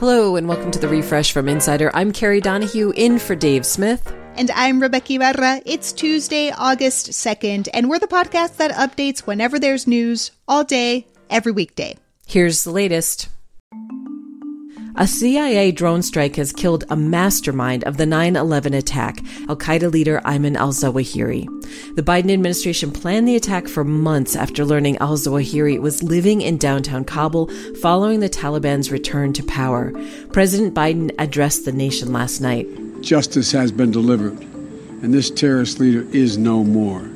Hello, and welcome to the refresh from Insider. I'm Kerry Donahue in for Dave Smith. And I'm Rebeca Ibarra. It's Tuesday, August 2nd, and we're the podcast that updates whenever there's news, all day, every weekday. Here's the latest. A CIA drone strike has killed a mastermind of the 9 11 attack, Al Qaeda leader Ayman al Zawahiri. The Biden administration planned the attack for months after learning al Zawahiri was living in downtown Kabul following the Taliban's return to power. President Biden addressed the nation last night. Justice has been delivered, and this terrorist leader is no more.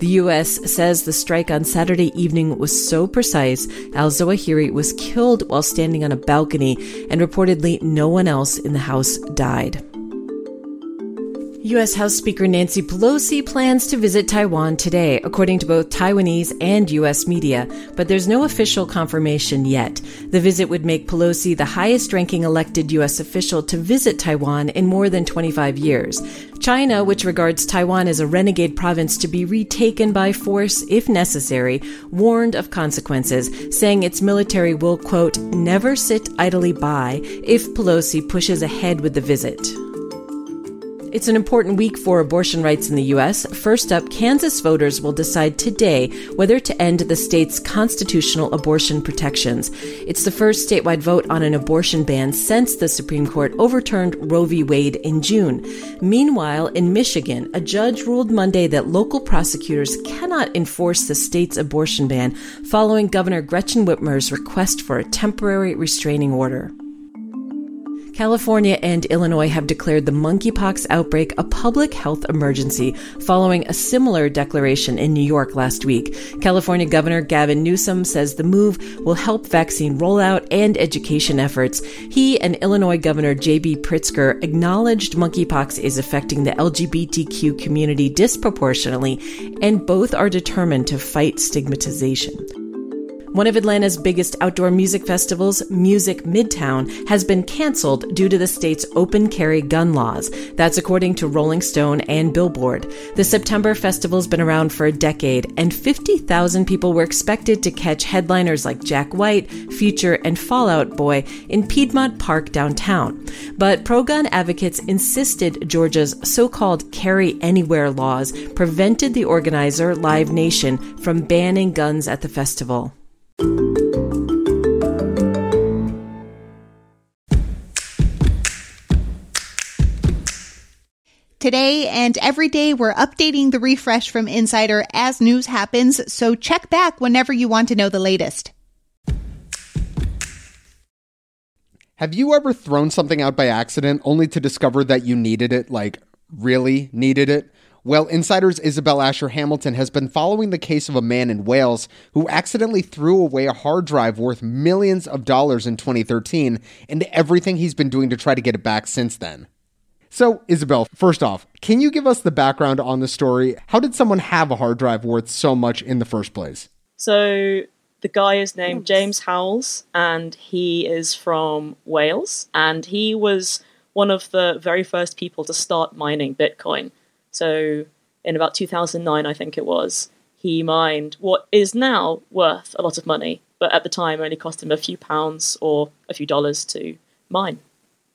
The U.S. says the strike on Saturday evening was so precise, al Zawahiri was killed while standing on a balcony, and reportedly no one else in the house died. U.S. House Speaker Nancy Pelosi plans to visit Taiwan today, according to both Taiwanese and U.S. media, but there's no official confirmation yet. The visit would make Pelosi the highest ranking elected U.S. official to visit Taiwan in more than 25 years. China, which regards Taiwan as a renegade province to be retaken by force if necessary, warned of consequences, saying its military will, quote, never sit idly by if Pelosi pushes ahead with the visit. It's an important week for abortion rights in the U.S. First up, Kansas voters will decide today whether to end the state's constitutional abortion protections. It's the first statewide vote on an abortion ban since the Supreme Court overturned Roe v. Wade in June. Meanwhile, in Michigan, a judge ruled Monday that local prosecutors cannot enforce the state's abortion ban following Governor Gretchen Whitmer's request for a temporary restraining order. California and Illinois have declared the monkeypox outbreak a public health emergency following a similar declaration in New York last week. California Governor Gavin Newsom says the move will help vaccine rollout and education efforts. He and Illinois Governor J.B. Pritzker acknowledged monkeypox is affecting the LGBTQ community disproportionately, and both are determined to fight stigmatization. One of Atlanta's biggest outdoor music festivals, Music Midtown, has been canceled due to the state's open carry gun laws. That's according to Rolling Stone and Billboard. The September festival's been around for a decade, and 50,000 people were expected to catch headliners like Jack White, Future, and Fall Out Boy in Piedmont Park downtown. But pro gun advocates insisted Georgia's so called carry anywhere laws prevented the organizer, Live Nation, from banning guns at the festival. Today and every day, we're updating the refresh from Insider as news happens, so check back whenever you want to know the latest. Have you ever thrown something out by accident only to discover that you needed it, like really needed it? Well, Insider's Isobel Asher Hamilton has been following the case of a man in Wales who accidentally threw away a hard drive worth millions of dollars in 2013 and everything he's been doing to try to get it back since then. So, Isobel, first off, can you give us the background on the story? How did someone have a hard drive worth so much in the first place? So, the guy is named James Howells, and he is from Wales, and he was one of the very first people to start mining Bitcoin. So, in about 2009, I think it was, he mined what is now worth a lot of money, but at the time only cost him a few pounds or a few dollars to mine.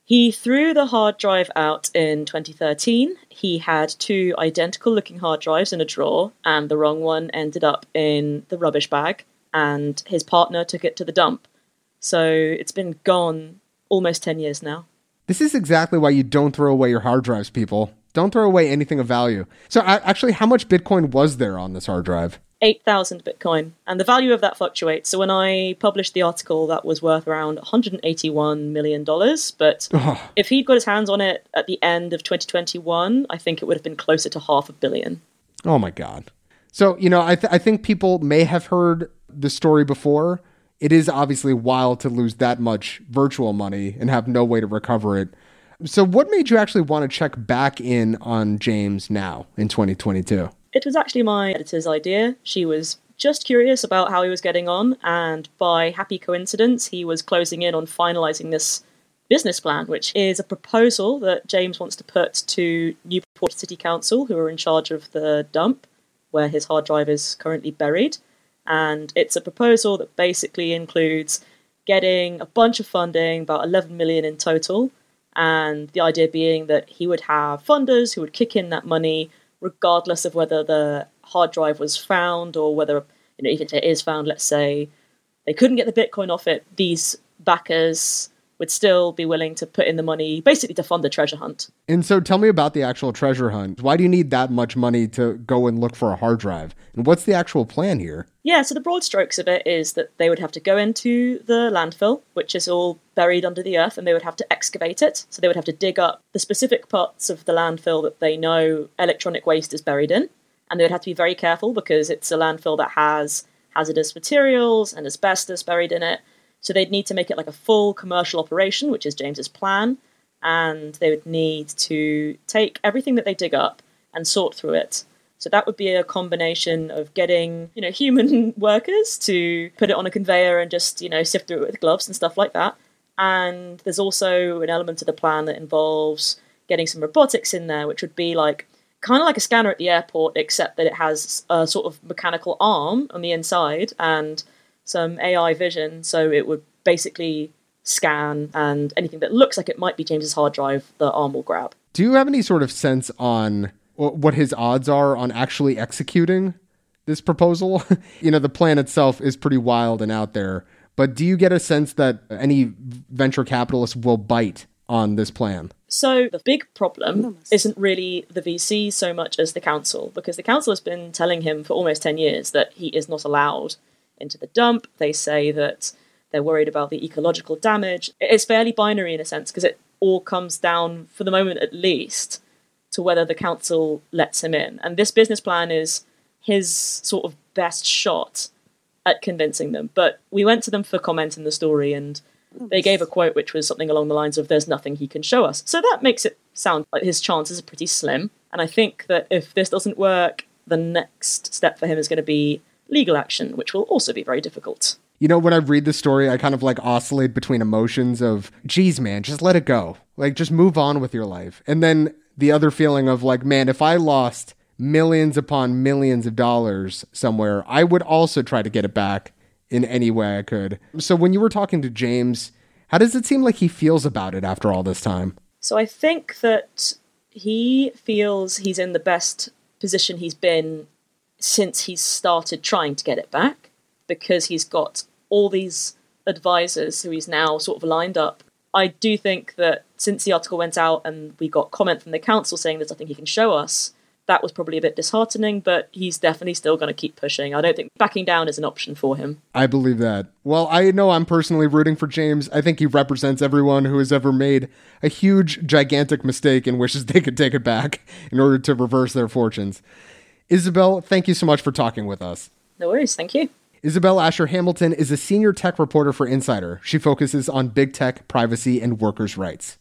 He threw the hard drive out in 2013. He had two identical looking hard drives in a drawer, and the wrong one ended up in the rubbish bag, and his partner took it to the dump. So it's been gone almost 10 years now. This is exactly why you don't throw away your hard drives, people. Don't throw away anything of value. So, actually, how much Bitcoin was there on this hard drive? 8,000 Bitcoin. And the value of that fluctuates. So when I published the article, that was worth around $181 million. But oh. if he'd got his hands on it at the end of 2021, I think it would have been closer to half a billion. Oh my God. So, you know, I, th- I think people may have heard the story before. It is obviously wild to lose that much virtual money and have no way to recover it. So, what made you actually want to check back in on James now in 2022? It was actually my editor's idea. She was just curious about how he was getting on, and by happy coincidence, he was closing in on finalizing this business plan, which is a proposal that James wants to put to Newport City Council, who are in charge of the dump where his hard drive is currently buried. And it's a proposal that basically includes getting a bunch of funding, about 11 million in total, and the idea being that he would have funders who would kick in that money regardless of whether the hard drive was found or whether you know even if it is found, let's say they couldn't get the Bitcoin off it, these backers would still be willing to put in the money basically to fund the treasure hunt. And so tell me about the actual treasure hunt. Why do you need that much money to go and look for a hard drive? And what's the actual plan here? Yeah, so the broad strokes of it is that they would have to go into the landfill, which is all buried under the earth, and they would have to excavate it. So they would have to dig up the specific parts of the landfill that they know electronic waste is buried in. And they would have to be very careful because it's a landfill that has hazardous materials and asbestos buried in it. So they'd need to make it like a full commercial operation, which is James's plan, and they would need to take everything that they dig up and sort through it. So that would be a combination of getting, you know, human workers to put it on a conveyor and just, you know, sift through it with gloves and stuff like that. And there's also an element of the plan that involves getting some robotics in there, which would be like kind of like a scanner at the airport, except that it has a sort of mechanical arm on the inside and some AI vision. So it would basically scan and anything that looks like it might be James's hard drive, the arm will grab. Do you have any sort of sense on what his odds are on actually executing this proposal? you know, the plan itself is pretty wild and out there, but do you get a sense that any venture capitalist will bite on this plan? So the big problem isn't really the VC so much as the council, because the council has been telling him for almost 10 years that he is not allowed into the dump. They say that they're worried about the ecological damage. It's fairly binary in a sense, because it all comes down, for the moment at least, to whether the council lets him in. And this business plan is his sort of best shot at convincing them. But we went to them for comment in the story and they gave a quote which was something along the lines of there's nothing he can show us. So that makes it sound like his chances are pretty slim. And I think that if this doesn't work, the next step for him is going to be legal action, which will also be very difficult. You know, when I read the story, I kind of like oscillate between emotions of, geez, man, just let it go. Like, just move on with your life. And then the other feeling of, like, man, if I lost millions upon millions of dollars somewhere, I would also try to get it back in any way I could. So when you were talking to James, how does it seem like he feels about it after all this time? So I think that he feels he's in the best position he's been since he's started trying to get it back because he's got all these advisors who he's now sort of lined up. I do think that since the article went out and we got comment from the council saying there's nothing he can show us, that was probably a bit disheartening, but he's definitely still going to keep pushing. I don't think backing down is an option for him. I believe that. Well, I know I'm personally rooting for James. I think he represents everyone who has ever made a huge, gigantic mistake and wishes they could take it back in order to reverse their fortunes. Isobel, thank you so much for talking with us. No worries. Thank you. Isobel Asher Hamilton is a senior tech reporter for Insider. She focuses on big tech, privacy, and workers' rights.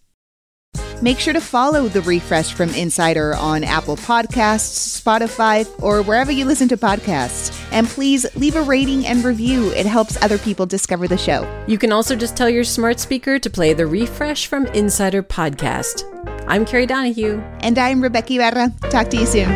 Make sure to follow The Refresh from Insider on Apple Podcasts, Spotify, or wherever you listen to podcasts. And please leave a rating and review. It helps other people discover the show. You can also just tell your smart speaker to play The Refresh from Insider podcast. I'm Kerry Donahue. And I'm Rebeca Ibarra. Talk to you soon.